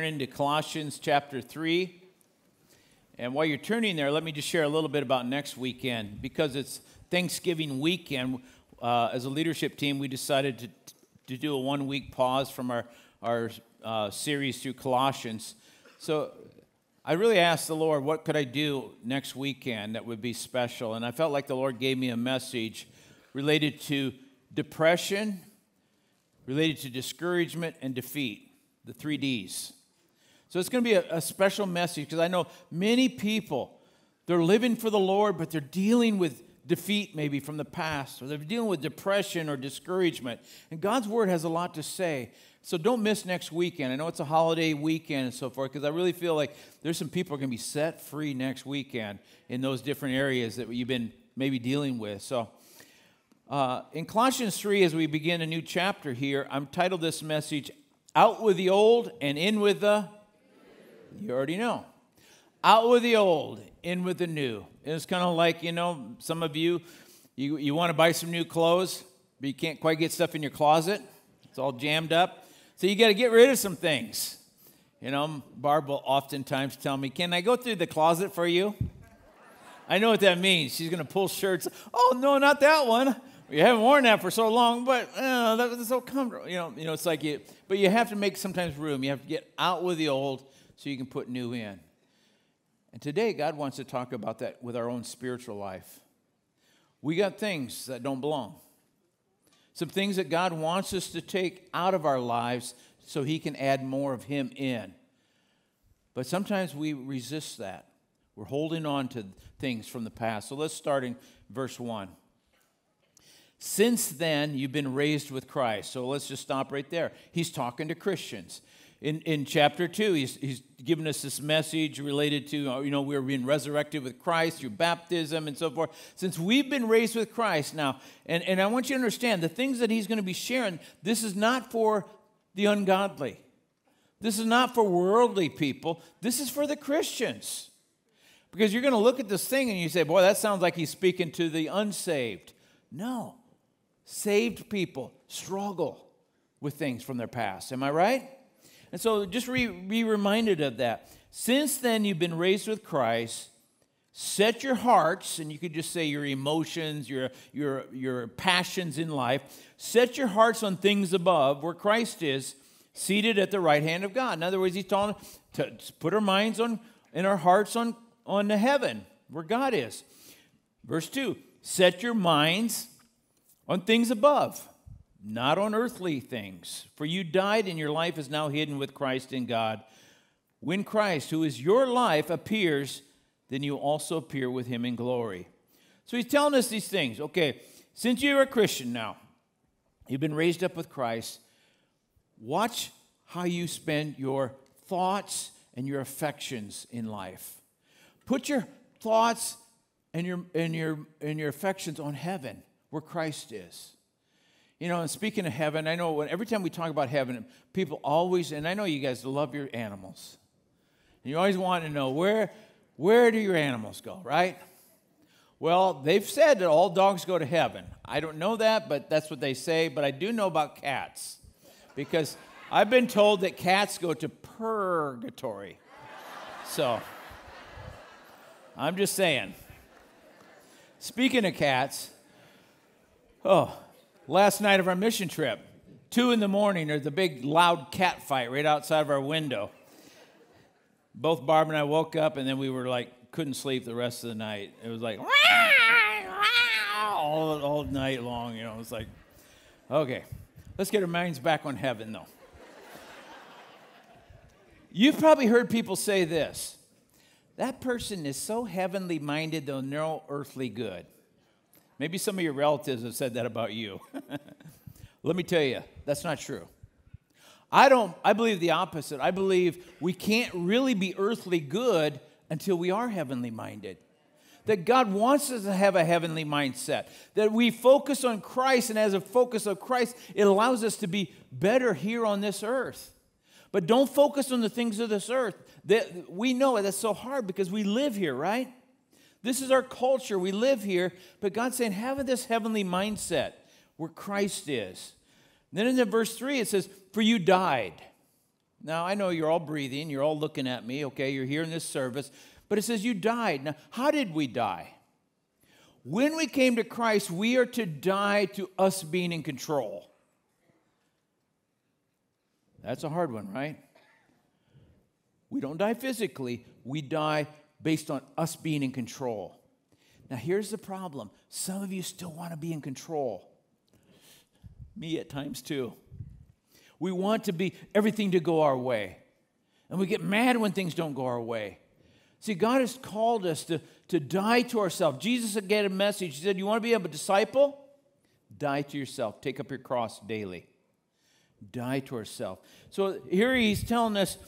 Turning to Colossians chapter 3. And while you're turning there, let me just share a little bit about next weekend. Because it's Thanksgiving weekend, uh, as a leadership team, we decided to, to do a one week pause from our, our uh, series through Colossians. So I really asked the Lord, what could I do next weekend that would be special? And I felt like the Lord gave me a message related to depression, related to discouragement and defeat, the three D's. So it's going to be a, a special message because I know many people, they're living for the Lord, but they're dealing with defeat maybe from the past, or they're dealing with depression or discouragement. And God's word has a lot to say. So don't miss next weekend. I know it's a holiday weekend and so forth, because I really feel like there's some people are going to be set free next weekend in those different areas that you've been maybe dealing with. So uh, in Colossians 3, as we begin a new chapter here, I'm titled this message, Out with the Old and In with the you already know. Out with the old, in with the new. It's kind of like, you know, some of you, you, you want to buy some new clothes, but you can't quite get stuff in your closet. It's all jammed up. So you got to get rid of some things. You know, Barb will oftentimes tell me, Can I go through the closet for you? I know what that means. She's going to pull shirts. Oh, no, not that one. You haven't worn that for so long, but uh, that's so comfortable. You know, you know, it's like you, but you have to make sometimes room. You have to get out with the old so you can put new in. And today, God wants to talk about that with our own spiritual life. We got things that don't belong, some things that God wants us to take out of our lives so He can add more of Him in. But sometimes we resist that. We're holding on to things from the past. So let's start in verse 1. Since then, you've been raised with Christ. So let's just stop right there. He's talking to Christians in, in chapter 2 he's, he's given us this message related to uh, you know we're being resurrected with christ through baptism and so forth. Since we've been raised with christ now and, and i want you to understand the things that he's going to be sharing this is not for the ungodly. This is not for worldly people. This is for the christians. Because you're going to look at this thing and you say boy that sounds like he's speaking to the unsaved. No. Saved people struggle with things from their past. Am i right and so just re- be reminded of that. Since then, you've been raised with Christ. Set your hearts, and you could just say your emotions, your, your, your passions in life, set your hearts on things above where Christ is, seated at the right hand of God. In other words, he's telling to put our minds on and our hearts on, on the heaven where God is. Verse 2 Set your minds on things above not on earthly things. For you died, and your life is now hidden with Christ in God. When Christ, who is your life, appears, then you also appear with him in glory. So he's telling us these things. Okay, since you're a Christian now, you've been raised up with Christ, watch how you spend your thoughts and your affections in life. Put your thoughts and your, and your, and your affections on heaven, where Christ is. You know, and speaking of heaven, I know when, every time we talk about heaven, people always, and I know you guys love your animals. And you always want to know where, where do your animals go, right? Well, they've said that all dogs go to heaven. I don't know that, but that's what they say. But I do know about cats because I've been told that cats go to purgatory. So I'm just saying. Speaking of cats, oh, last night of our mission trip. Two in the morning, there's a big loud cat fight right outside of our window. Both Barb and I woke up, and then we were like, couldn't sleep the rest of the night. It was like, all, all night long, you no. It was like, okay, let's get our minds back on heaven, though. You've probably heard people say this that person is so heavenly minded, they'll know earthly good. Maybe some of your relatives have said that about you. Let me tell you, that's not true. I don't I believe the opposite. I believe we can't really be earthly good until we are heavenly minded. That God wants us to have a heavenly mindset. That we focus on Christ, and as a focus of Christ, it allows us to be better here on this earth. But don't focus on the things of this earth. That we know that's so hard because we live here, right? This is our culture. We live here. But God's saying, have this heavenly mindset where Christ is. then in the verse 3, it says, For you died. Now, I know you're all breathing, you're all looking at me, okay? You're here in this service, but it says you died. Now, how did we die? When we came to Christ, we are to die to us being in control. That's a hard one, right? We don't die physically, we die based on us being in control. Now, here's the problem some of you still want to be in control. Me at times, too. We want to be everything to go our way. And we get mad when things don't go our way. See, God has called us to, to die to ourselves. Jesus gave a message. He said, You want to be a disciple? Die to yourself. Take up your cross daily. Die to ourselves. So here he's telling us,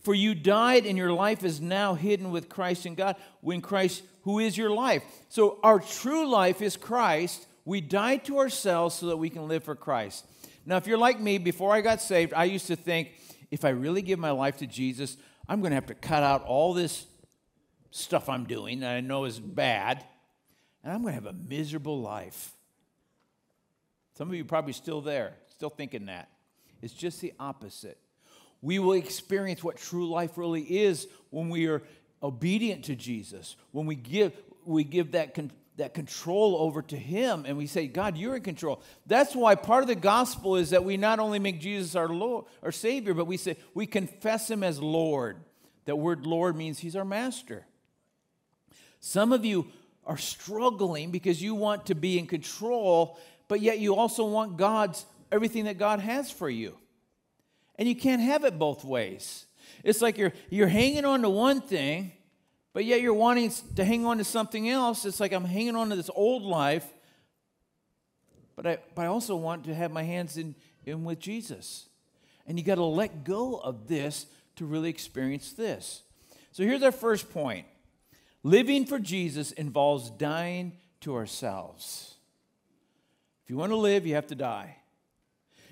For you died, and your life is now hidden with Christ in God. When Christ, who is your life. So our true life is Christ. We die to ourselves so that we can live for Christ. Now, if you're like me, before I got saved, I used to think if I really give my life to Jesus, I'm going to have to cut out all this stuff I'm doing that I know is bad, and I'm going to have a miserable life. Some of you probably still there, still thinking that. It's just the opposite. We will experience what true life really is when we are obedient to Jesus, when we give, we give that, con- that control over to Him and we say, God, you're in control. That's why part of the gospel is that we not only make Jesus our Lord, our Savior, but we say we confess Him as Lord. That word Lord means He's our master. Some of you are struggling because you want to be in control, but yet you also want God's everything that God has for you. And you can't have it both ways. It's like you're you're hanging on to one thing but yet you're wanting to hang on to something else. It's like I'm hanging on to this old life, but I, but I also want to have my hands in, in with Jesus. And you got to let go of this to really experience this. So here's our first point living for Jesus involves dying to ourselves. If you want to live, you have to die.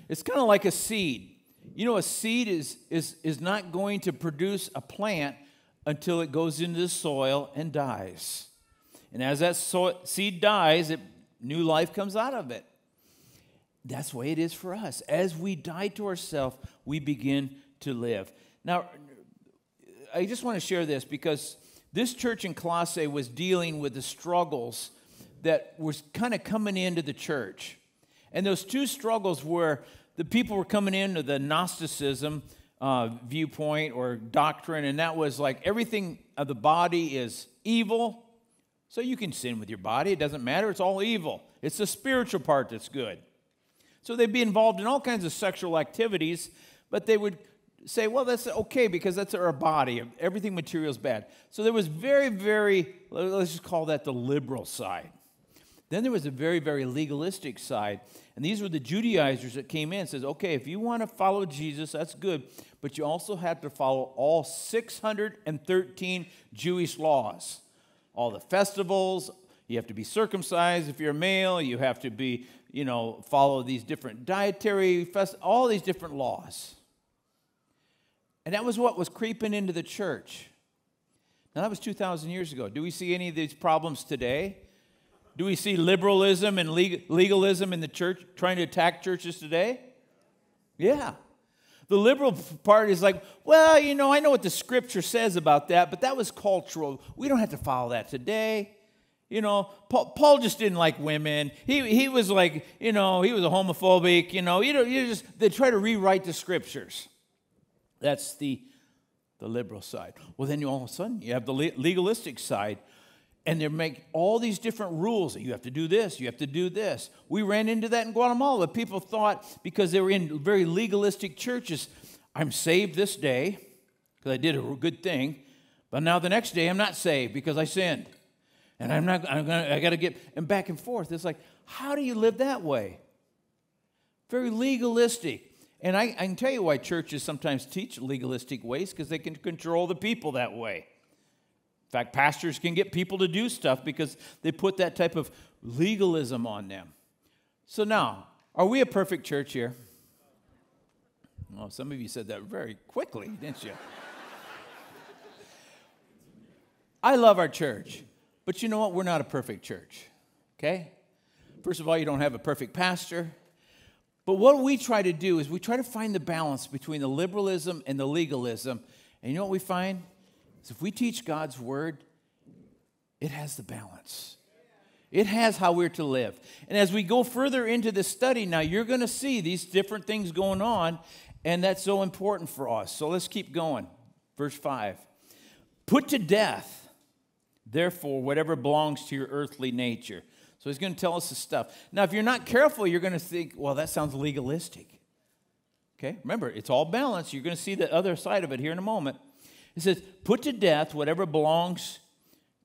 It's kind of like a seed. You know, a seed is, is, is not going to produce a plant until it goes into the soil and dies. And as that so- seed dies, it, new life comes out of it. That's the way it is for us. As we die to ourselves, we begin to live. Now, I just want to share this because this church in Colossae was dealing with the struggles that was kind of coming into the church. And those two struggles were the people were coming into the Gnosticism, uh, viewpoint or doctrine, and that was like everything of the body is evil. So you can sin with your body, it doesn't matter, it's all evil. It's the spiritual part that's good. So they'd be involved in all kinds of sexual activities, but they would say, well, that's okay because that's our body. Everything material is bad. So there was very, very, let's just call that the liberal side. Then there was a very, very legalistic side. And these were the Judaizers that came in and says, okay, if you want to follow Jesus, that's good, but you also have to follow all 613 Jewish laws. All the festivals, you have to be circumcised if you're a male, you have to be, you know, follow these different dietary fest, all these different laws. And that was what was creeping into the church. Now that was 2,000 years ago. Do we see any of these problems today? Do we see liberalism and legalism in the church trying to attack churches today? Yeah. The liberal part is like, well, you know, I know what the scripture says about that, but that was cultural. We don't have to follow that today. You know, Paul, Paul just didn't like women. He, he was like, you know, he was a homophobic. You know, you know, you just they try to rewrite the scriptures. That's the the liberal side. Well, then you all of a sudden you have the legalistic side and they make all these different rules that you have to do this, you have to do this. We ran into that in Guatemala. People thought because they were in very legalistic churches, I'm saved this day because I did a good thing, but now the next day I'm not saved because I sinned. And I'm not, I'm gonna, I got to get, and back and forth. It's like, how do you live that way? Very legalistic. And I, I can tell you why churches sometimes teach legalistic ways because they can control the people that way. In fact, pastors can get people to do stuff because they put that type of legalism on them. So now, are we a perfect church here? Well, some of you said that very quickly, didn't you? I love our church, but you know what? We're not a perfect church, okay? First of all, you don't have a perfect pastor, But what we try to do is we try to find the balance between the liberalism and the legalism. And you know what we find? Is if we teach God's word, it has the balance. It has how we're to live. And as we go further into this study now, you're going to see these different things going on, and that's so important for us. So let's keep going. Verse 5 Put to death, therefore, whatever belongs to your earthly nature. So he's going to tell us the stuff. Now, if you're not careful, you're going to think, well, that sounds legalistic. Okay? Remember, it's all balanced. You're going to see the other side of it here in a moment. It says, put to death whatever belongs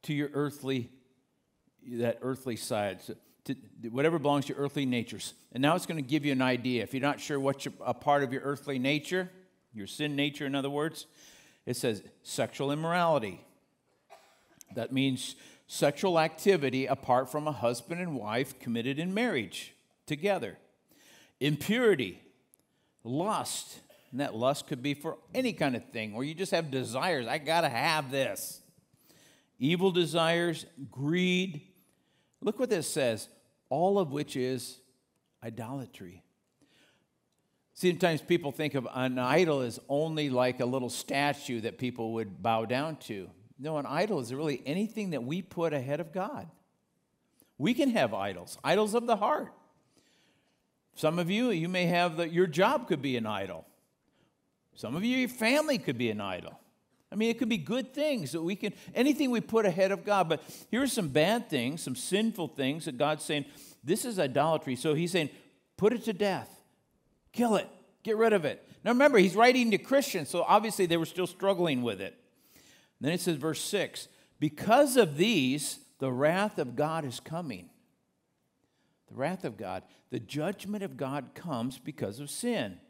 to your earthly, that earthly side. So to, whatever belongs to your earthly natures. And now it's going to give you an idea. If you're not sure what's a part of your earthly nature, your sin nature, in other words, it says sexual immorality. That means sexual activity apart from a husband and wife committed in marriage together. Impurity, lust, and that lust could be for any kind of thing, or you just have desires. I got to have this. Evil desires, greed. Look what this says all of which is idolatry. Sometimes people think of an idol as only like a little statue that people would bow down to. No, an idol is really anything that we put ahead of God. We can have idols, idols of the heart. Some of you, you may have that your job could be an idol. Some of you, your family could be an idol. I mean, it could be good things that we can, anything we put ahead of God. But here's some bad things, some sinful things that God's saying, this is idolatry. So he's saying, put it to death, kill it, get rid of it. Now remember, he's writing to Christians, so obviously they were still struggling with it. Then it says, verse 6 Because of these, the wrath of God is coming. The wrath of God, the judgment of God comes because of sin.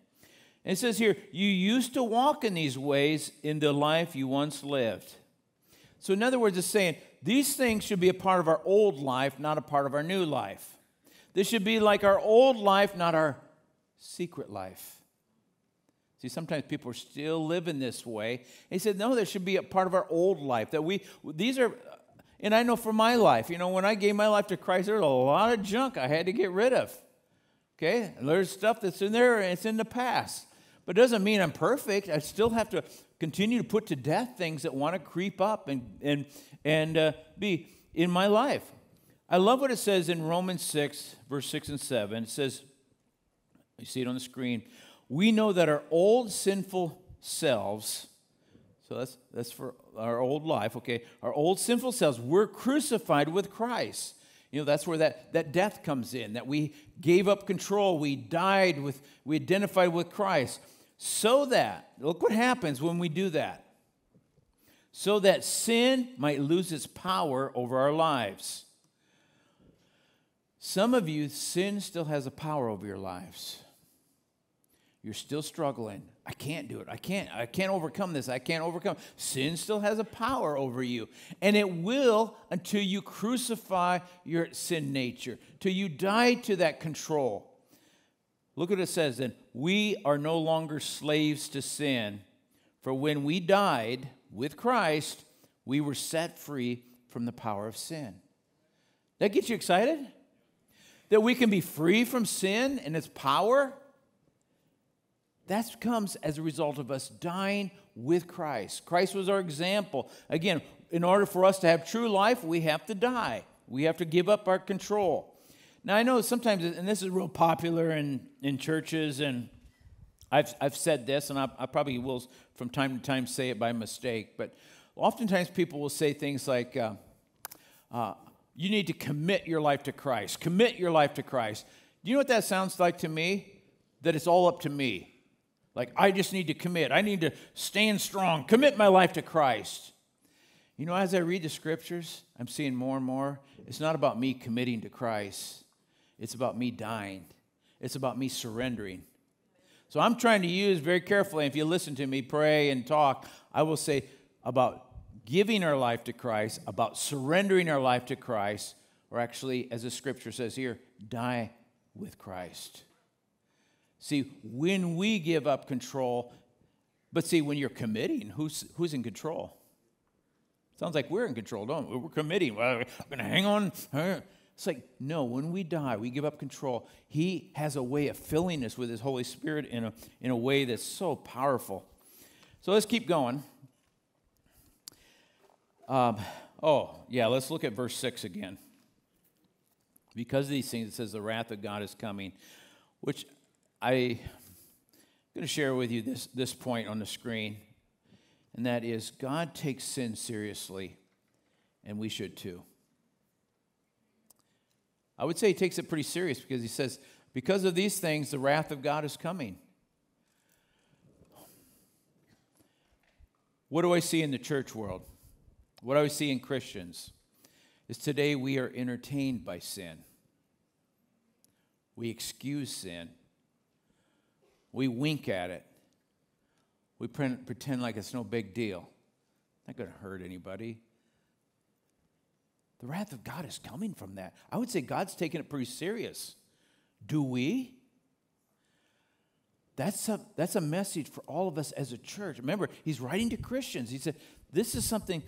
It says here, you used to walk in these ways in the life you once lived. So, in other words, it's saying these things should be a part of our old life, not a part of our new life. This should be like our old life, not our secret life. See, sometimes people are still living this way. He said, no, there should be a part of our old life that we, these are, and I know for my life, you know, when I gave my life to Christ, there was a lot of junk I had to get rid of. Okay? There's stuff that's in there and it's in the past. But it doesn't mean I'm perfect. I still have to continue to put to death things that want to creep up and, and, and uh, be in my life. I love what it says in Romans 6, verse 6 and 7. It says, you see it on the screen we know that our old sinful selves, so that's, that's for our old life, okay, our old sinful selves, we're crucified with Christ. You know, that's where that, that death comes in, that we gave up control, we died with, we identified with Christ. So that, look what happens when we do that. So that sin might lose its power over our lives. Some of you, sin still has a power over your lives you're still struggling. I can't do it. I can't. I can't overcome this. I can't overcome. Sin still has a power over you. And it will until you crucify your sin nature, till you die to that control. Look what it says then. We are no longer slaves to sin, for when we died with Christ, we were set free from the power of sin. That gets you excited? That we can be free from sin and its power? That comes as a result of us dying with Christ. Christ was our example. Again, in order for us to have true life, we have to die. We have to give up our control. Now, I know sometimes, and this is real popular in, in churches, and I've, I've said this, and I, I probably will from time to time say it by mistake, but oftentimes people will say things like, uh, uh, you need to commit your life to Christ. Commit your life to Christ. Do you know what that sounds like to me? That it's all up to me. Like, I just need to commit. I need to stand strong, commit my life to Christ. You know, as I read the scriptures, I'm seeing more and more, it's not about me committing to Christ, it's about me dying, it's about me surrendering. So I'm trying to use very carefully, if you listen to me pray and talk, I will say about giving our life to Christ, about surrendering our life to Christ, or actually, as the scripture says here, die with Christ. See, when we give up control, but see, when you're committing, who's, who's in control? Sounds like we're in control, don't we? We're committing. Well, I'm going to hang on. It's like, no, when we die, we give up control. He has a way of filling us with His Holy Spirit in a, in a way that's so powerful. So let's keep going. Um, oh, yeah, let's look at verse 6 again. Because of these things, it says the wrath of God is coming, which I, I'm going to share with you this, this point on the screen, and that is God takes sin seriously, and we should too. I would say he takes it pretty serious because he says, because of these things, the wrath of God is coming. What do I see in the church world? What do I see in Christians? Is today we are entertained by sin. We excuse sin. We wink at it. We pretend like it's no big deal. Not going to hurt anybody. The wrath of God is coming from that. I would say God's taking it pretty serious. Do we? That's a, that's a message for all of us as a church. Remember, he's writing to Christians. He said, This is something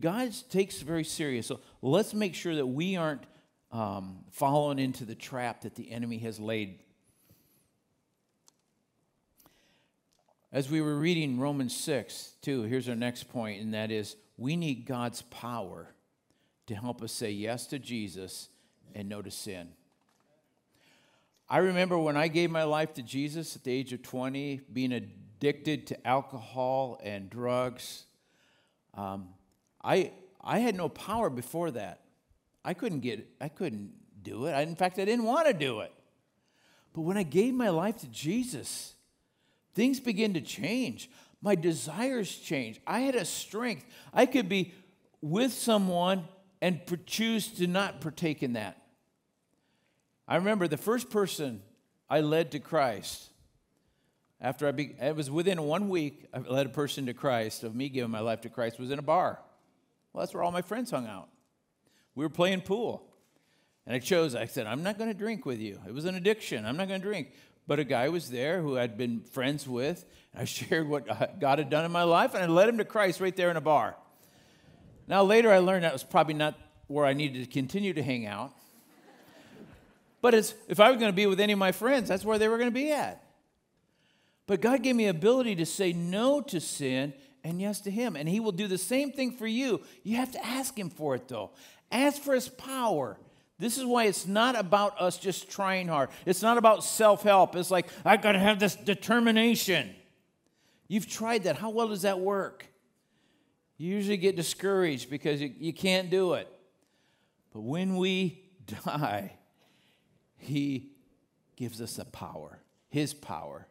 God takes very serious. So let's make sure that we aren't um, following into the trap that the enemy has laid. As we were reading Romans 6, too, here's our next point, and that is we need God's power to help us say yes to Jesus and no to sin. I remember when I gave my life to Jesus at the age of 20, being addicted to alcohol and drugs. Um, I, I had no power before that. I couldn't get I couldn't do it. I, in fact, I didn't want to do it. But when I gave my life to Jesus, things began to change. My desires changed. I had a strength. I could be with someone and choose to not partake in that. I remember the first person I led to Christ after I be, it was within one week I led a person to Christ of me giving my life to Christ was in a bar. Well, that's where all my friends hung out. We were playing pool. And I chose, I said, I'm not going to drink with you. It was an addiction. I'm not going to drink. But a guy was there who I'd been friends with. and I shared what God had done in my life, and I led him to Christ right there in a bar. Now, later I learned that was probably not where I needed to continue to hang out. But it's, if I was going to be with any of my friends, that's where they were going to be at. But God gave me ability to say no to sin and yes to Him. And He will do the same thing for you. You have to ask Him for it, though. Ask for His power. This is why it's not about us just trying hard. It's not about self help. It's like, I got to have this determination. You've tried that. How well does that work? You usually get discouraged because you, you can't do it. But when we die, He gives us a power, His power.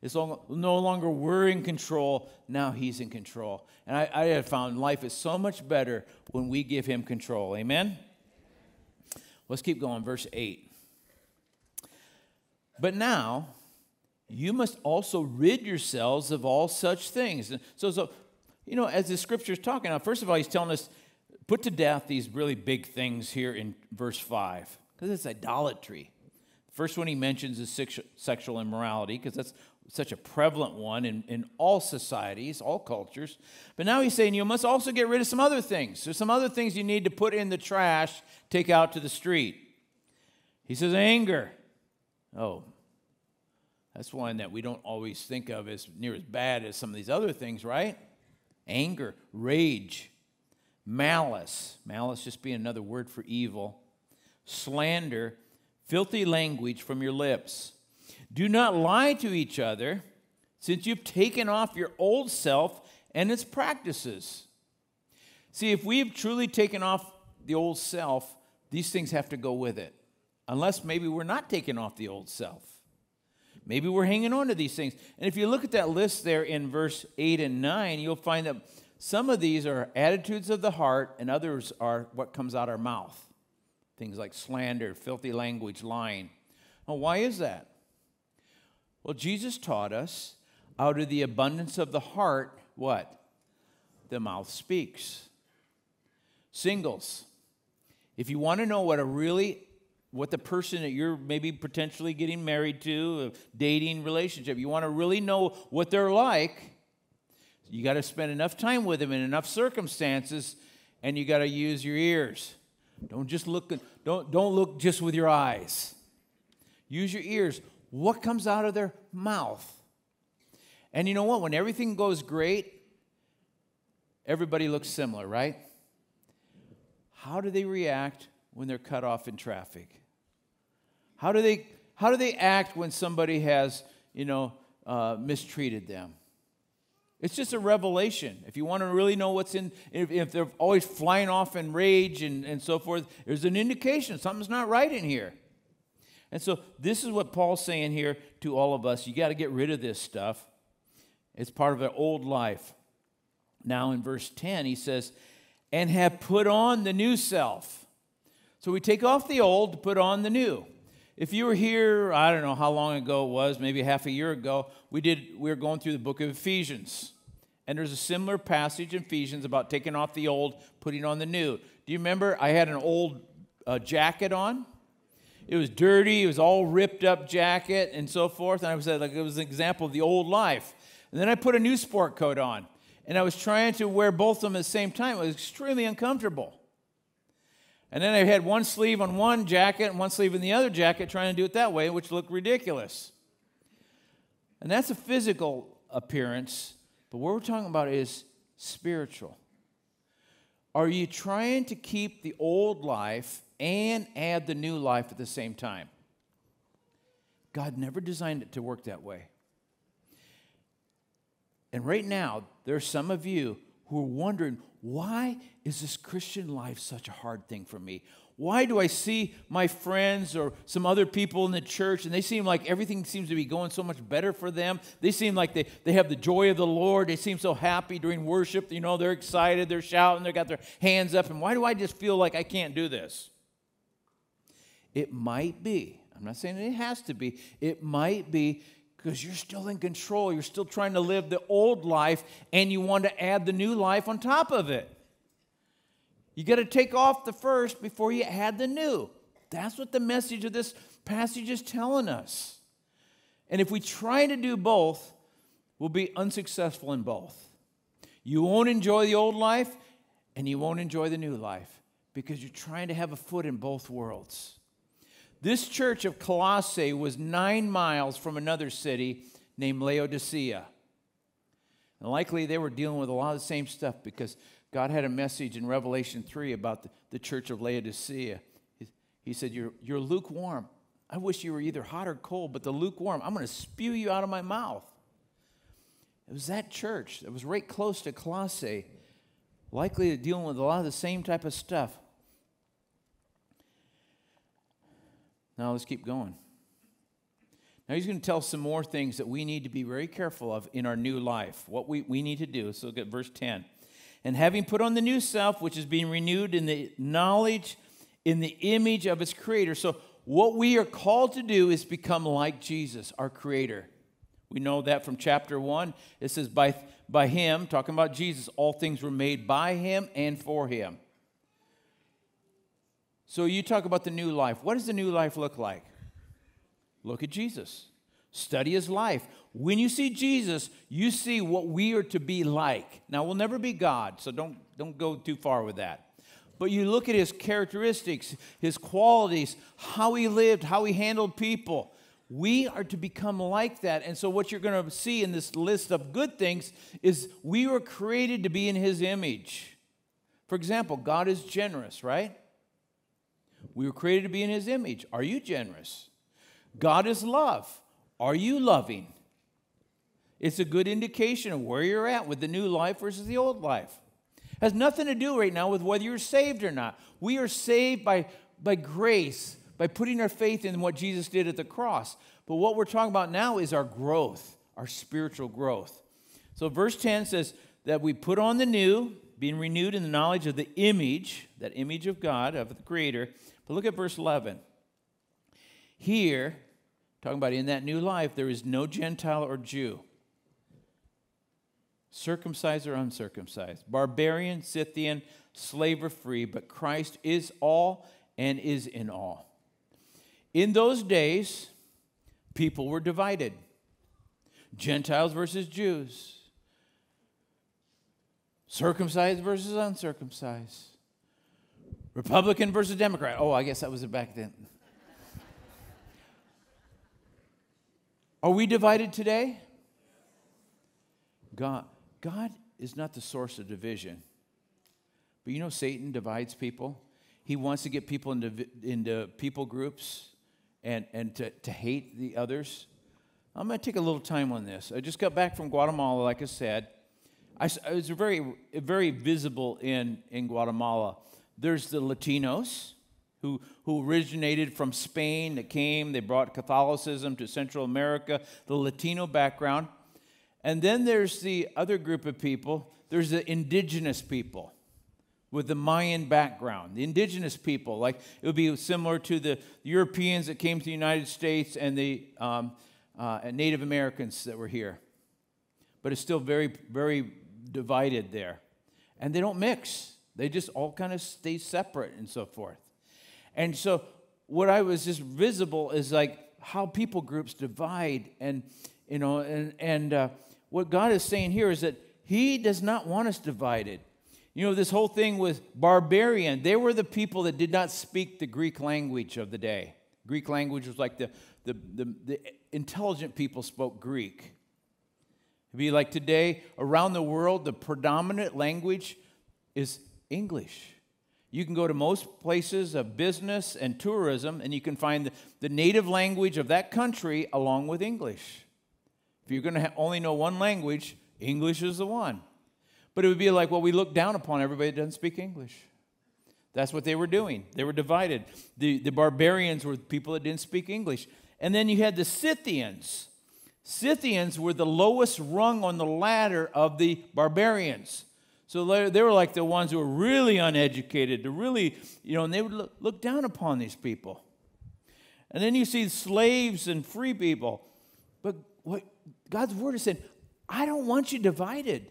It's no longer we're in control, now He's in control. And I, I have found life is so much better when we give Him control. Amen? Let's keep going. Verse 8. But now, you must also rid yourselves of all such things. So, so you know, as the scripture is talking now, first of all, he's telling us, put to death these really big things here in verse 5, because it's idolatry. First one he mentions is sexual immorality, because that's such a prevalent one in, in all societies, all cultures. But now he's saying you must also get rid of some other things. There's some other things you need to put in the trash, take out to the street. He says anger. Oh, that's one that we don't always think of as near as bad as some of these other things, right? Anger, rage, malice, malice just being another word for evil, slander, filthy language from your lips. Do not lie to each other, since you've taken off your old self and its practices. See, if we've truly taken off the old self, these things have to go with it. Unless maybe we're not taking off the old self. Maybe we're hanging on to these things. And if you look at that list there in verse 8 and 9, you'll find that some of these are attitudes of the heart, and others are what comes out our mouth. Things like slander, filthy language, lying. Well, why is that? Well, Jesus taught us out of the abundance of the heart, what? The mouth speaks. Singles, if you want to know what a really what the person that you're maybe potentially getting married to, dating relationship, you want to really know what they're like, you got to spend enough time with them in enough circumstances, and you got to use your ears. Don't just look, don't, don't look just with your eyes. Use your ears. What comes out of their mouth? And you know what? When everything goes great, everybody looks similar, right? How do they react when they're cut off in traffic? How do they, how do they act when somebody has, you know, uh, mistreated them? It's just a revelation. If you want to really know what's in, if, if, they're always flying off in rage and, and so forth, there's an indication something's not right in here. And so, this is what Paul's saying here to all of us. You got to get rid of this stuff. It's part of an old life. Now, in verse 10, he says, and have put on the new self. So, we take off the old to put on the new. If you were here, I don't know how long ago it was, maybe half a year ago, we did we were going through the book of Ephesians. And there's a similar passage in Ephesians about taking off the old, putting on the new. Do you remember I had an old uh, jacket on? It was dirty, it was all ripped up jacket and so forth. And I was like, it was an example of the old life. And then I put a new sport coat on. And I was trying to wear both of them at the same time. It was extremely uncomfortable. And then I had one sleeve on one jacket and one sleeve in the other jacket, trying to do it that way, which looked ridiculous. And that's a physical appearance, but what we're talking about is spiritual. Are you trying to keep the old life and add the new life at the same time? God never designed it to work that way. And right now, there's some of you who are wondering, why is this Christian life such a hard thing for me? Why do I see my friends or some other people in the church and they seem like everything seems to be going so much better for them? They seem like they, they have the joy of the Lord. They seem so happy during worship. You know, they're excited, they're shouting, they've got their hands up. And why do I just feel like I can't do this? It might be, I'm not saying it has to be, it might be because you're still in control. You're still trying to live the old life and you want to add the new life on top of it. You got to take off the first before you add the new. That's what the message of this passage is telling us. And if we try to do both, we'll be unsuccessful in both. You won't enjoy the old life and you won't enjoy the new life because you're trying to have a foot in both worlds. This church of Colossae was nine miles from another city named Laodicea. And likely they were dealing with a lot of the same stuff because God had a message in Revelation 3 about the, the church of Laodicea. He, he said, you're, you're lukewarm. I wish you were either hot or cold, but the lukewarm, I'm going to spew you out of my mouth. It was that church that was right close to Colossae, likely dealing with a lot of the same type of stuff. Now let's keep going. Now he's going to tell some more things that we need to be very careful of in our new life. What we, we need to do. So look at verse 10. And having put on the new self, which is being renewed in the knowledge, in the image of its creator. So what we are called to do is become like Jesus, our creator. We know that from chapter 1. It says, by, by him, talking about Jesus, all things were made by him and for him. So you talk about the new life. What does the new life look like? Look at Jesus. Study his life. When you see Jesus, you see what we are to be like. Now, we'll never be God, so don't, don't go too far with that. But you look at his characteristics, his qualities, how he lived, how he handled people. We are to become like that. And so, what you're going to see in this list of good things is we were created to be in his image. For example, God is generous, right? We were created to be in his image. Are you generous? God is love. Are you loving? It's a good indication of where you're at with the new life versus the old life. It has nothing to do right now with whether you're saved or not. We are saved by, by grace, by putting our faith in what Jesus did at the cross. But what we're talking about now is our growth, our spiritual growth. So, verse 10 says that we put on the new, being renewed in the knowledge of the image, that image of God, of the Creator. But look at verse 11. Here, talking about in that new life, there is no Gentile or Jew, circumcised or uncircumcised, barbarian, Scythian, slave or free, but Christ is all and is in all. In those days, people were divided Gentiles versus Jews circumcised versus uncircumcised, Republican versus Democrat. Oh, I guess that was it back then. Are we divided today? God, God is not the source of division. But you know, Satan divides people. He wants to get people into, into people groups and, and to, to hate the others. I'm going to take a little time on this. I just got back from Guatemala, like I said. I, I was very, very visible in, in Guatemala. There's the Latinos who, who originated from Spain that came, they brought Catholicism to Central America, the Latino background. And then there's the other group of people, there's the indigenous people with the Mayan background, the indigenous people. Like it would be similar to the Europeans that came to the United States and the um, uh, Native Americans that were here. But it's still very, very divided there. And they don't mix, they just all kind of stay separate and so forth. And so, what I was just visible is like how people groups divide, and you know, and, and uh, what God is saying here is that He does not want us divided. You know, this whole thing with barbarian, they were the people that did not speak the Greek language of the day. Greek language was like the, the, the, the intelligent people spoke Greek. It'd be like today, around the world, the predominant language is English. You can go to most places of business and tourism, and you can find the, native language of that country along with English. If you're going to only know one language, English is the one. But it would be like, well, we look down upon everybody that doesn't speak English. That's what they were doing. They were divided. The, the barbarians were people that didn't speak English. And then you had the Scythians. Scythians were the lowest rung on the ladder of the barbarians. So they were like the ones who were really uneducated, to really, you know, and they would look, down upon these people. And then you see slaves and free people. But what God's word is saying, I don't want you divided.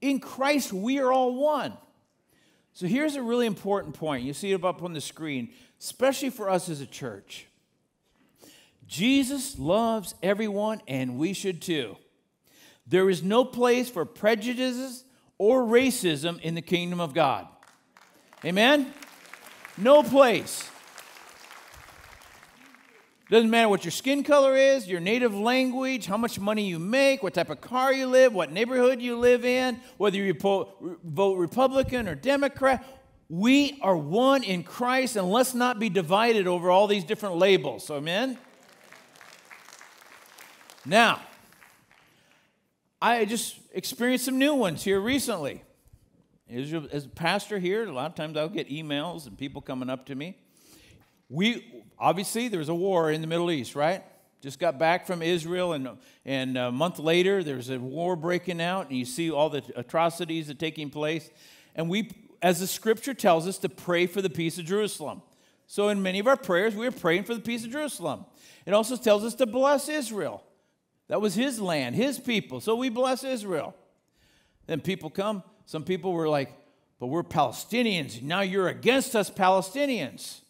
In Christ, we are all one. So here's a really important point. You see it up on the screen, especially for us as a church. Jesus loves everyone, and we should too. There is no place for prejudices or racism in the kingdom of God. Amen? No place. Doesn't matter what your skin color is, your native language, how much money you make, what type of car you live, what neighborhood you live in, whether you vote Republican or Democrat. We are one in Christ, and let's not be divided over all these different labels. Amen? Now, I just experienced some new ones here recently. As a pastor here, a lot of times I'll get emails and people coming up to me. We obviously there's a war in the Middle East, right? Just got back from Israel, and, and a month later there's a war breaking out, and you see all the atrocities that are taking place. And we, as the scripture tells us, to pray for the peace of Jerusalem. So in many of our prayers, we are praying for the peace of Jerusalem. It also tells us to bless Israel. That was his land, his people. So we bless Israel. Then people come. Some people were like, but we're Palestinians. Now you're against us, Palestinians.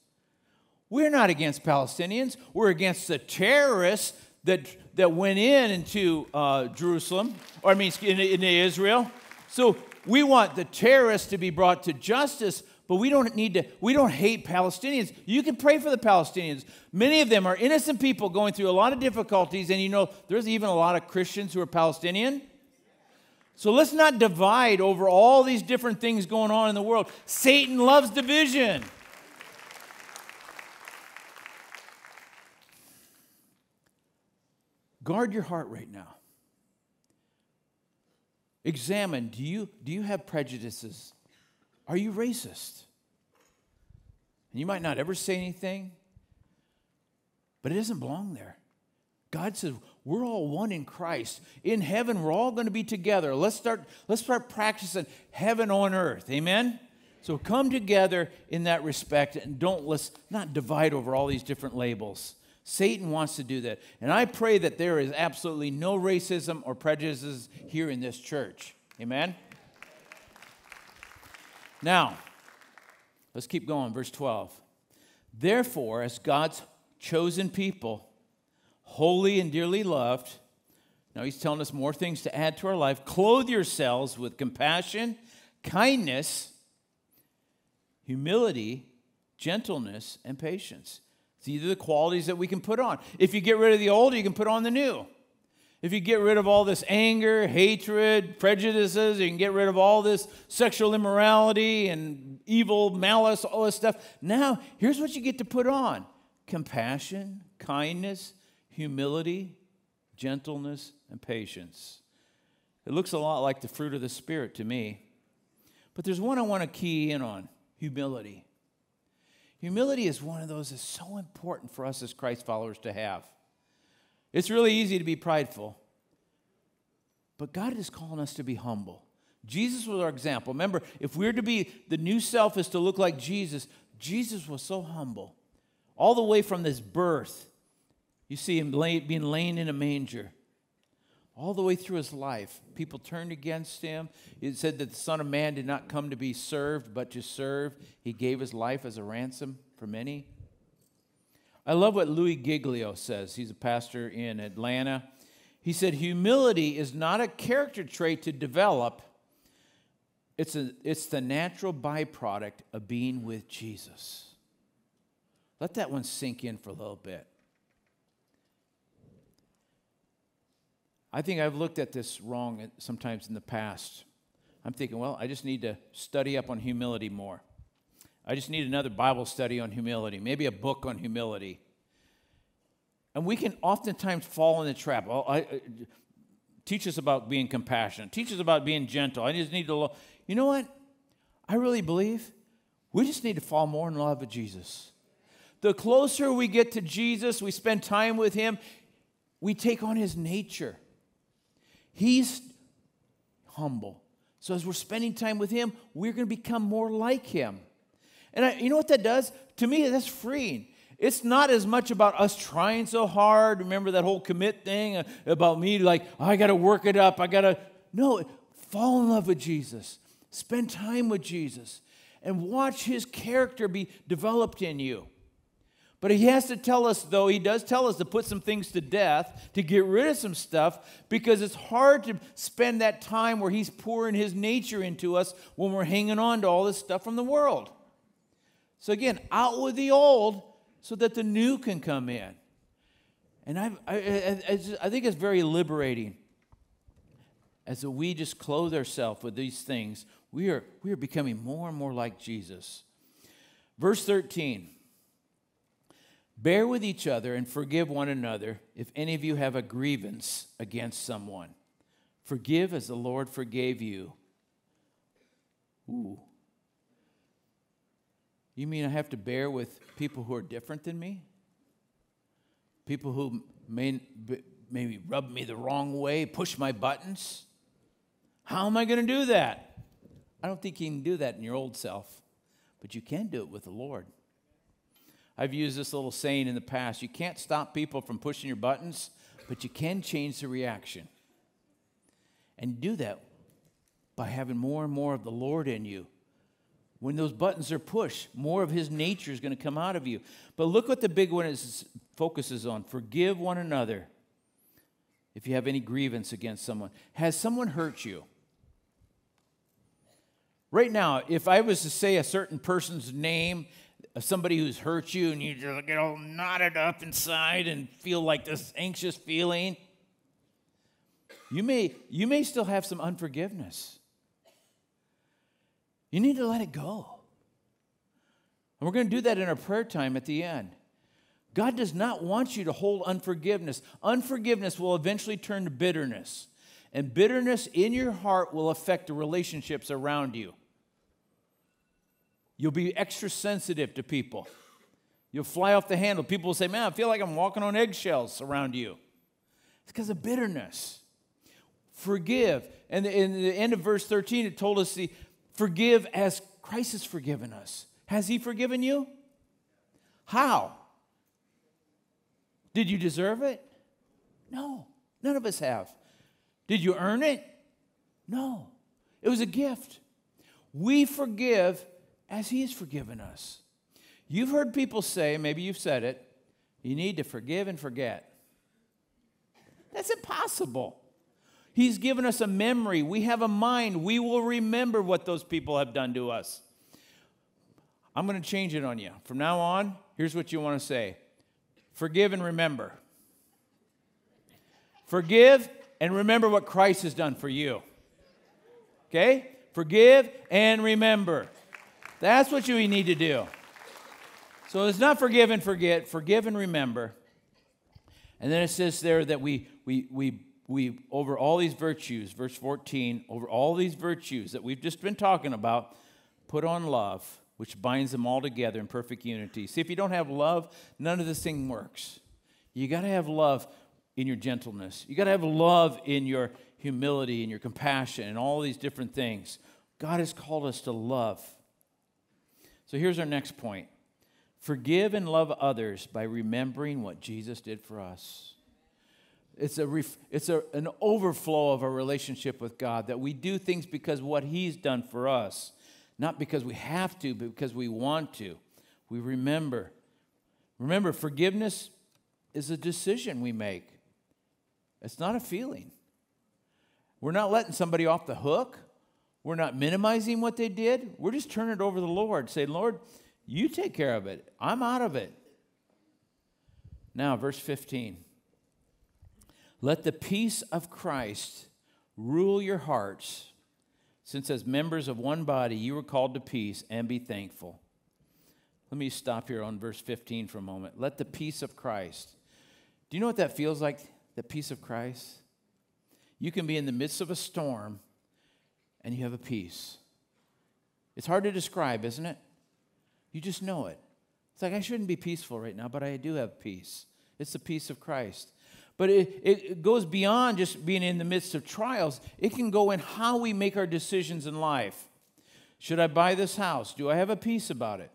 We're not against Palestinians. We're against the terrorists that, that went in into uh, Jerusalem, or I mean, into, Israel. So we want the terrorists to be brought to justice, but we don't need to, we don't hate Palestinians. You can pray for the Palestinians. Many of them are innocent people going through a lot of difficulties, and you know, there's even a lot of Christians who are Palestinian. So let's not divide over all these different things going on in the world. Satan loves division. Guard your heart right now. Examine do you, do you have prejudices? Are you racist? And you might not ever say anything, but it doesn't belong there. God says, we're all one in Christ. In heaven, we're all going to be together. Let's start, let's start practicing heaven on earth. Amen? So come together in that respect and don't let's not divide over all these different labels. Satan wants to do that. And I pray that there is absolutely no racism or prejudices here in this church. Amen? Now, let's keep going. Verse 12. Therefore, as God's chosen people, holy and dearly loved, now he's telling us more things to add to our life. Clothe yourselves with compassion, kindness, humility, gentleness, and patience. These are the qualities that we can put on. If you get rid of the old, you can put on the new. If you get rid of all this anger, hatred, prejudices, you can get rid of all this sexual immorality and evil, malice, all this stuff. Now, here's what you get to put on compassion, kindness, humility, gentleness, and patience. It looks a lot like the fruit of the Spirit to me. But there's one I want to key in on humility. Humility is one of those that's so important for us as Christ followers to have. It's really easy to be prideful, but God is calling us to be humble. Jesus was our example. Remember, if we're to be the new self is to look like Jesus, Jesus was so humble. All the way from this birth, you see him being laying in a manger all the way through his life, people turned against him. It said that the Son of Man did not come to be served, but to serve. He gave his life as a ransom for many. I love what Louis Giglio says. He's a pastor in Atlanta. He said, Humility is not a character trait to develop, it's, a, it's the natural byproduct of being with Jesus. Let that one sink in for a little bit. I think I've looked at this wrong sometimes in the past. I'm thinking, well, I just need to study up on humility more. I just need another Bible study on humility, maybe a book on humility. And we can oftentimes fall in the trap. Well, I, uh, teach us about being compassionate. Teach us about being gentle. I just need to. Lo-. You know what? I really believe we just need to fall more in love with Jesus. The closer we get to Jesus, we spend time with Him, we take on His nature. He's humble. So as we're spending time with him, we're going to become more like him. And I, you know what that does? To me, that's freeing. It's not as much about us trying so hard. Remember that whole commit thing uh, about me, like, oh, I got to work it up. I got to. No, fall in love with Jesus. Spend time with Jesus and watch his character be developed in you. But he has to tell us, though, he does tell us to put some things to death, to get rid of some stuff, because it's hard to spend that time where he's pouring his nature into us when we're hanging on to all this stuff from the world. So, again, out with the old so that the new can come in. And I, I, I, think it's very liberating. As we just clothe ourselves with these things, we are, we are becoming more and more like Jesus. Verse 13. Bear with each other and forgive one another if any of you have a grievance against someone. Forgive as the Lord forgave you. Ooh. You mean I have to bear with people who are different than me? People who may maybe rub me the wrong way, push my buttons? How am I going to do that? I don't think you can do that in your old self, but you can do it with the Lord. I've used this little saying in the past you can't stop people from pushing your buttons, but you can change the reaction. And do that by having more and more of the Lord in you. When those buttons are pushed, more of His nature is going to come out of you. But look what the big one is, focuses on forgive one another if you have any grievance against someone. Has someone hurt you? Right now, if I was to say a certain person's name somebody who's hurt you and you just get all knotted up inside and feel like this anxious feeling, you may, you may still have some unforgiveness. You need to let it go. And we're going to do that in our prayer time at the end. God does not want you to hold unforgiveness. Unforgiveness will eventually turn to bitterness, and bitterness in your heart will affect the relationships around you. You'll be extra sensitive to people. You'll fly off the handle. People will say, Man, I feel like I'm walking on eggshells around you. It's because of bitterness. Forgive. And in the end of verse 13, it told us, the, Forgive as Christ has forgiven us. Has He forgiven you? How? Did you deserve it? No, none of us have. Did you earn it? No, it was a gift. We forgive as He has forgiven us. You've heard people say, maybe you've said it, you need to forgive and forget. That's impossible. He's given us a memory. We have a mind. We will remember what those people have done to us. I'm going to change it on you. From now on, here's what you want to say Forgive and remember. Forgive and remember what Christ has done for you. Okay? Forgive and remember. That's what you need to do. So it's not forgive and forget, forgive and remember. And then it says there that we, we, we, we, over all these virtues, verse 14, over all these virtues that we've just been talking about, put on love, which binds them all together in perfect unity. See, if you don't have love, none of this thing works. You got to have love in your gentleness. You got to have love in your humility and your compassion and all these different things. God has called us to love. So here's our next point forgive and love others by remembering what Jesus did for us. It's, a ref, it's a, an overflow of our relationship with God that we do things because what He's done for us, not because we have to, but because we want to. We remember. Remember, forgiveness is a decision we make. It's not a feeling. We're not letting somebody off the hook. We're not minimizing what they did. We're just turning it over to the Lord, saying, Lord, you take care of it. I'm out of it. Now, verse 15. Let the peace of Christ rule your hearts, since as members of one body you were called to peace, and be thankful. Let me stop here on verse 15 for a moment. Let the peace of Christ. Do you know what that feels like? the peace of Christ? You can be in the midst of a storm and you have a peace. It's hard to describe, isn't it? You just know it. It's like, I shouldn't be peaceful right now, but I do have peace. It's the peace of Christ. But it, it goes beyond just being in the midst of trials, it can go in how we make our decisions in life. Should I buy this house? Do I have a peace about it?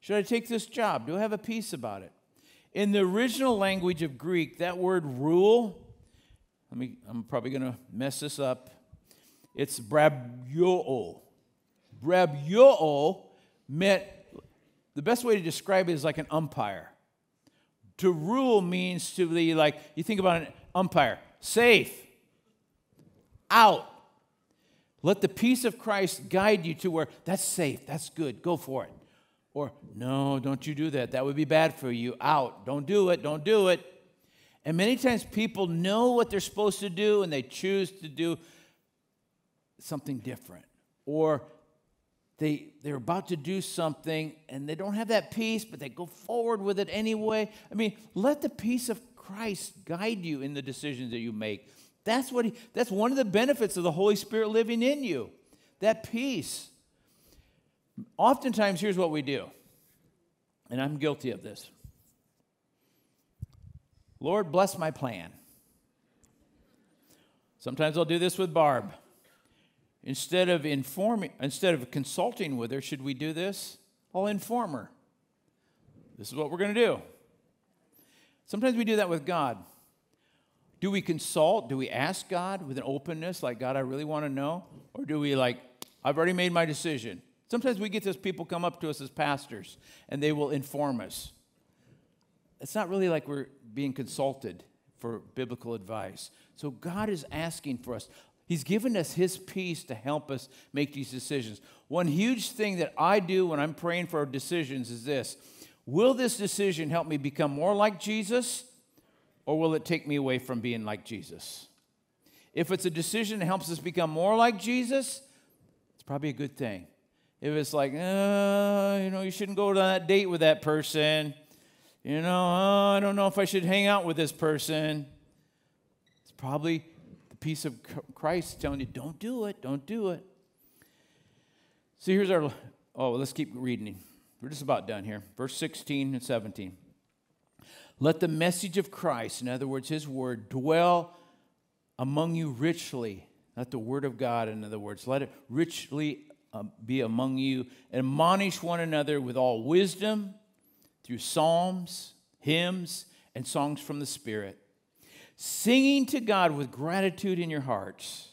Should I take this job? Do I have a peace about it? In the original language of Greek, that word rule, let me, I'm probably going to mess this up. It's brabio. Brabio meant, the best way to describe it is like an umpire. To rule means to be like, you think about an umpire, safe, out. Let the peace of Christ guide you to where that's safe, that's good, go for it. Or, no, don't you do that. That would be bad for you. Out. Don't do it. Don't do it. And many times people know what they're supposed to do and they choose to do something different. Or they, they're about to do something and they don't have that peace, but they go forward with it anyway. I mean, let the peace of Christ guide you in the decisions that you make. That's, what he, that's one of the benefits of the Holy Spirit living in you that peace. Oftentimes, here's what we do, and I'm guilty of this Lord, bless my plan. Sometimes I'll do this with Barb. Instead of informing, instead of consulting with her, should we do this? I'll inform her. This is what we're going to do. Sometimes we do that with God. Do we consult? Do we ask God with an openness, like, God, I really want to know? Or do we, like, I've already made my decision? Sometimes we get those people come up to us as pastors and they will inform us. It's not really like we're being consulted for biblical advice. So God is asking for us. He's given us His peace to help us make these decisions. One huge thing that I do when I'm praying for our decisions is this Will this decision help me become more like Jesus, or will it take me away from being like Jesus? If it's a decision that helps us become more like Jesus, it's probably a good thing. If it's like, uh, you know, you shouldn't go to that date with that person, you know, oh, I don't know if I should hang out with this person, it's probably peace of Christ telling you, don't do it, don't do it. So here's our, oh, let's keep reading. We're just about done here. Verse 16 and 17. Let the message of Christ, in other words, his word, dwell among you richly. Let the word of God, in other words. Let it richly uh, be among you. And admonish one another with all wisdom through psalms, hymns, and songs from the Spirit, singing to God with gratitude in your hearts.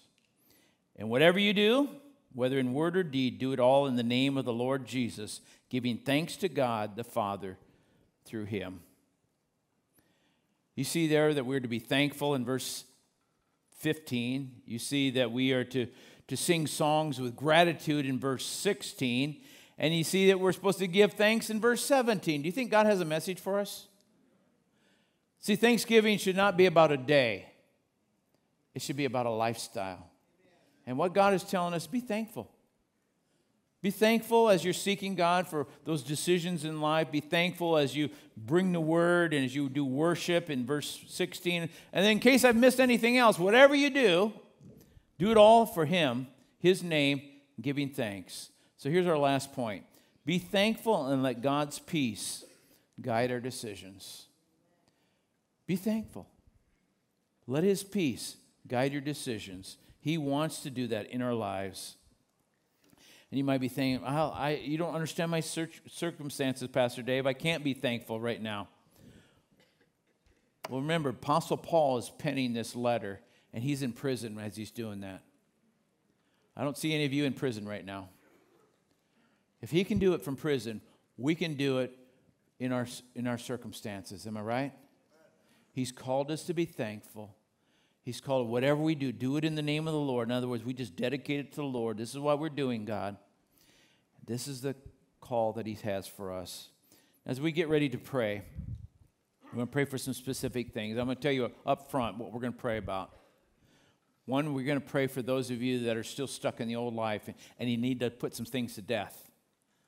And whatever you do, whether in word or deed, do it all in the name of the Lord Jesus, giving thanks to God the Father through him. You see there that we're to be thankful in verse 15. You see that we are to to sing songs with gratitude in verse 16. And you see that we're supposed to give thanks in verse 17. Do you think God has a message for us? See, Thanksgiving should not be about a day, it should be about a lifestyle. And what God is telling us, be thankful. Be thankful as you're seeking God for those decisions in life. Be thankful as you bring the word and as you do worship in verse 16. And then, in case I've missed anything else, whatever you do, do it all for Him, His name, giving thanks. So here's our last point be thankful and let God's peace guide our decisions. Be thankful. Let His peace guide your decisions. He wants to do that in our lives. And you might be thinking, oh, I, you don't understand my circumstances, Pastor Dave. I can't be thankful right now. Well, remember, Apostle Paul is penning this letter, and he's in prison as he's doing that. I don't see any of you in prison right now. If he can do it from prison, we can do it in our, in our circumstances. Am I right? He's called us to be thankful. He's called whatever we do, do it in the name of the Lord. In other words, we just dedicate it to the Lord. This is what we're doing, God. This is the call that He has for us. As we get ready to pray, we're going to pray for some specific things. I'm going to tell you up front what we're going to pray about. One, we're going to pray for those of you that are still stuck in the old life and you need to put some things to death,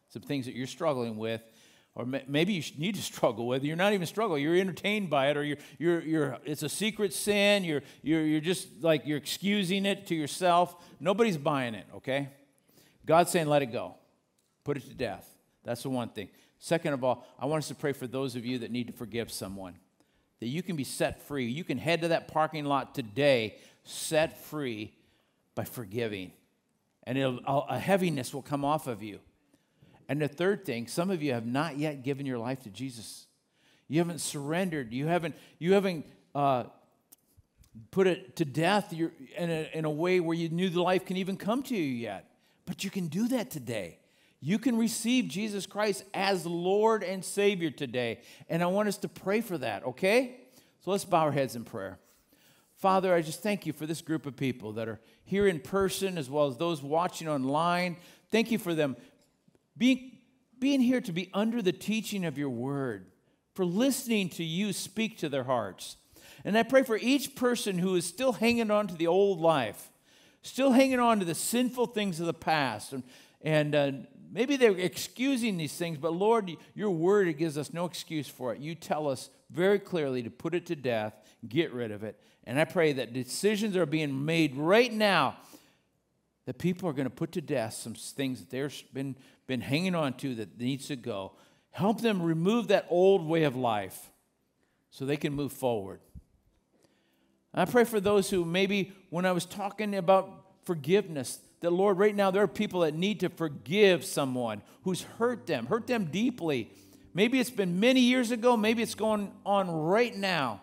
some things that you're struggling with or maybe you need to struggle with. it. You're not even struggling. You're entertained by it, or you're, you're, you're, it's a secret sin. You're, you're, you're just like you're excusing it to yourself. Nobody's buying it, okay? God's saying, let it go. Put it to death. That's the one thing. Second of all, I want us to pray for those of you that need to forgive someone, that you can be set free. You can head to that parking lot today, set free by forgiving. And a heaviness will come off of you. And the third thing, some of you have not yet given your life to Jesus. You haven't surrendered. You haven't, you haven't uh, put it to death in a, in a way where you knew the life can even come to you yet. But you can do that today. You can receive Jesus Christ as Lord and Savior today. And I want us to pray for that, okay? So let's bow our heads in prayer. Father, I just thank you for this group of people that are here in person as well as those watching online. Thank you for them being, being here to be under the teaching of your word, for listening to you speak to their hearts. And I pray for each person who is still hanging on to the old life, still hanging on to the sinful things of the past. And, and uh, maybe they're excusing these things, but Lord, your word gives us no excuse for it. You tell us very clearly to put it to death, get rid of it. And I pray that decisions are being made right now that people are going to put to death some things that they've been, been hanging on to that needs to go. Help them remove that old way of life so they can move forward. I pray for those who maybe when I was talking about forgiveness, that Lord, right now there are people that need to forgive someone who's hurt them, hurt them deeply. Maybe it's been many years ago, maybe it's going on right now.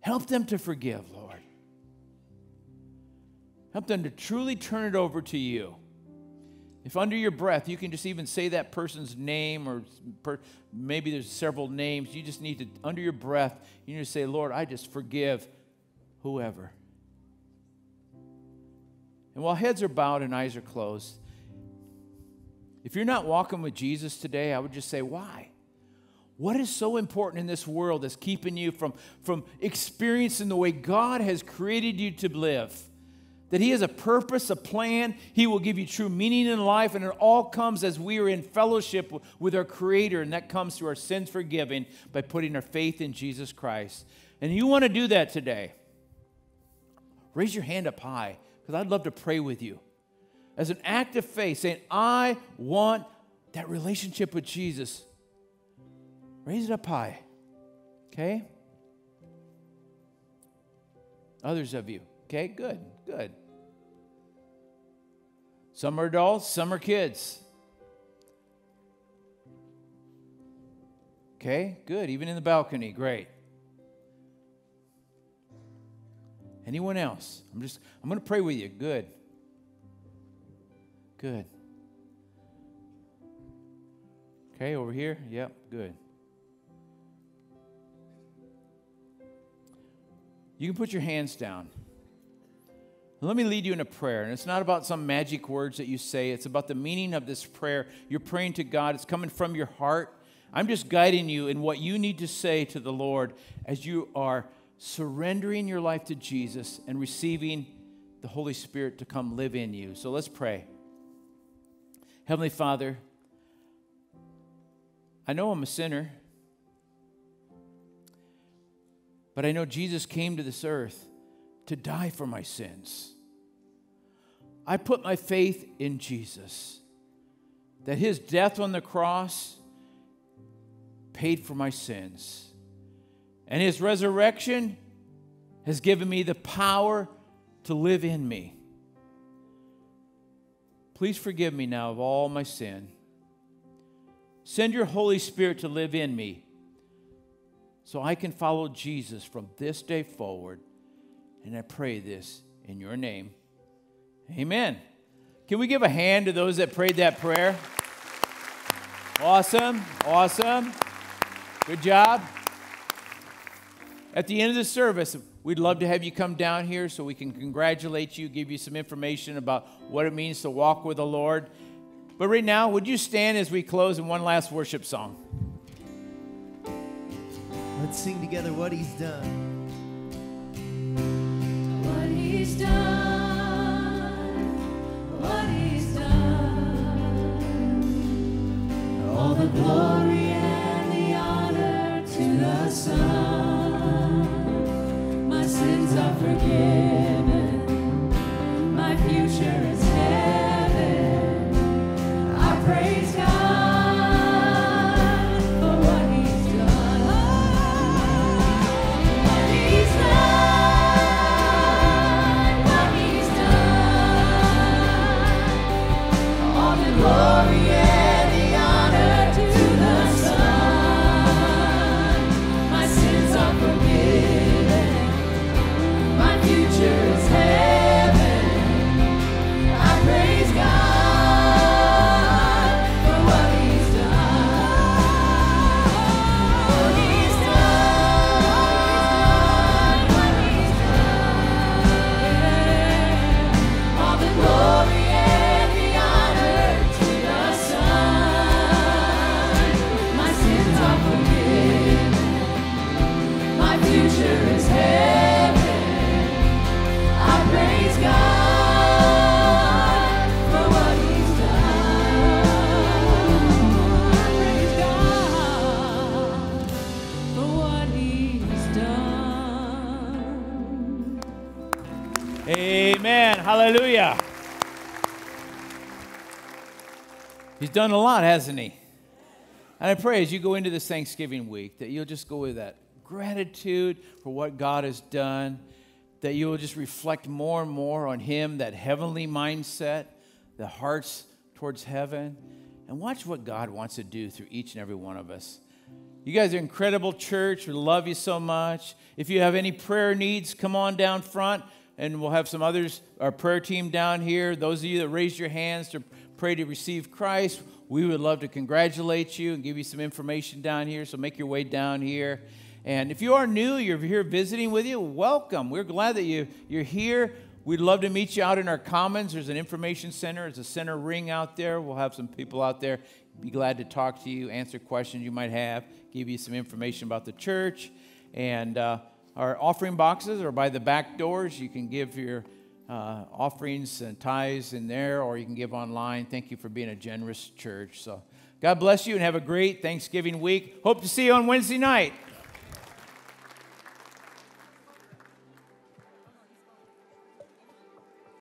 Help them to forgive, Lord. Help them to truly turn it over to you. If under your breath you can just even say that person's name, or per, maybe there's several names, you just need to, under your breath, you need to say, Lord, I just forgive whoever. And while heads are bowed and eyes are closed, if you're not walking with Jesus today, I would just say, why? What is so important in this world that's keeping you from, from experiencing the way God has created you to live? That He has a purpose, a plan. He will give you true meaning in life, and it all comes as we are in fellowship with our Creator, and that comes through our sins forgiven by putting our faith in Jesus Christ. And you want to do that today? Raise your hand up high, because I'd love to pray with you. As an act of faith, saying, I want that relationship with Jesus. Raise it up high. Okay? Others of you. Okay, good. Good. Some are adults, some are kids. Okay, good. Even in the balcony, great. Anyone else? I'm just, I'm going to pray with you. Good. Good. Okay, over here? Yep, good. You can put your hands down. Let me lead you in a prayer. And it's not about some magic words that you say, it's about the meaning of this prayer. You're praying to God, it's coming from your heart. I'm just guiding you in what you need to say to the Lord as you are surrendering your life to Jesus and receiving the Holy Spirit to come live in you. So let's pray. Heavenly Father, I know I'm a sinner, but I know Jesus came to this earth to die for my sins. I put my faith in Jesus, that his death on the cross paid for my sins, and his resurrection has given me the power to live in me. Please forgive me now of all my sin. Send your Holy Spirit to live in me so I can follow Jesus from this day forward. And I pray this in your name. Amen. Can we give a hand to those that prayed that prayer? Awesome. Awesome. Good job. At the end of the service, we'd love to have you come down here so we can congratulate you, give you some information about what it means to walk with the Lord. But right now, would you stand as we close in one last worship song? Let's sing together what he's done. Forgiven, my future is heaven. I praise He's done a lot, hasn't he? And I pray as you go into this Thanksgiving week that you'll just go with that gratitude for what God has done, that you will just reflect more and more on Him, that heavenly mindset, the hearts towards heaven, and watch what God wants to do through each and every one of us. You guys are incredible church. We love you so much. If you have any prayer needs, come on down front and we'll have some others, our prayer team down here. Those of you that raised your hands to pray to receive Christ, we would love to congratulate you and give you some information down here. So make your way down here. And if you are new, you're here visiting with you, welcome. We're glad that you, you're here. We'd love to meet you out in our commons. There's an information center, there's a center ring out there. We'll have some people out there. Be glad to talk to you, answer questions you might have, give you some information about the church. And uh, our offering boxes are by the back doors. You can give your uh, offerings and tithes in there, or you can give online. Thank you for being a generous church. So, God bless you and have a great Thanksgiving week. Hope to see you on Wednesday night.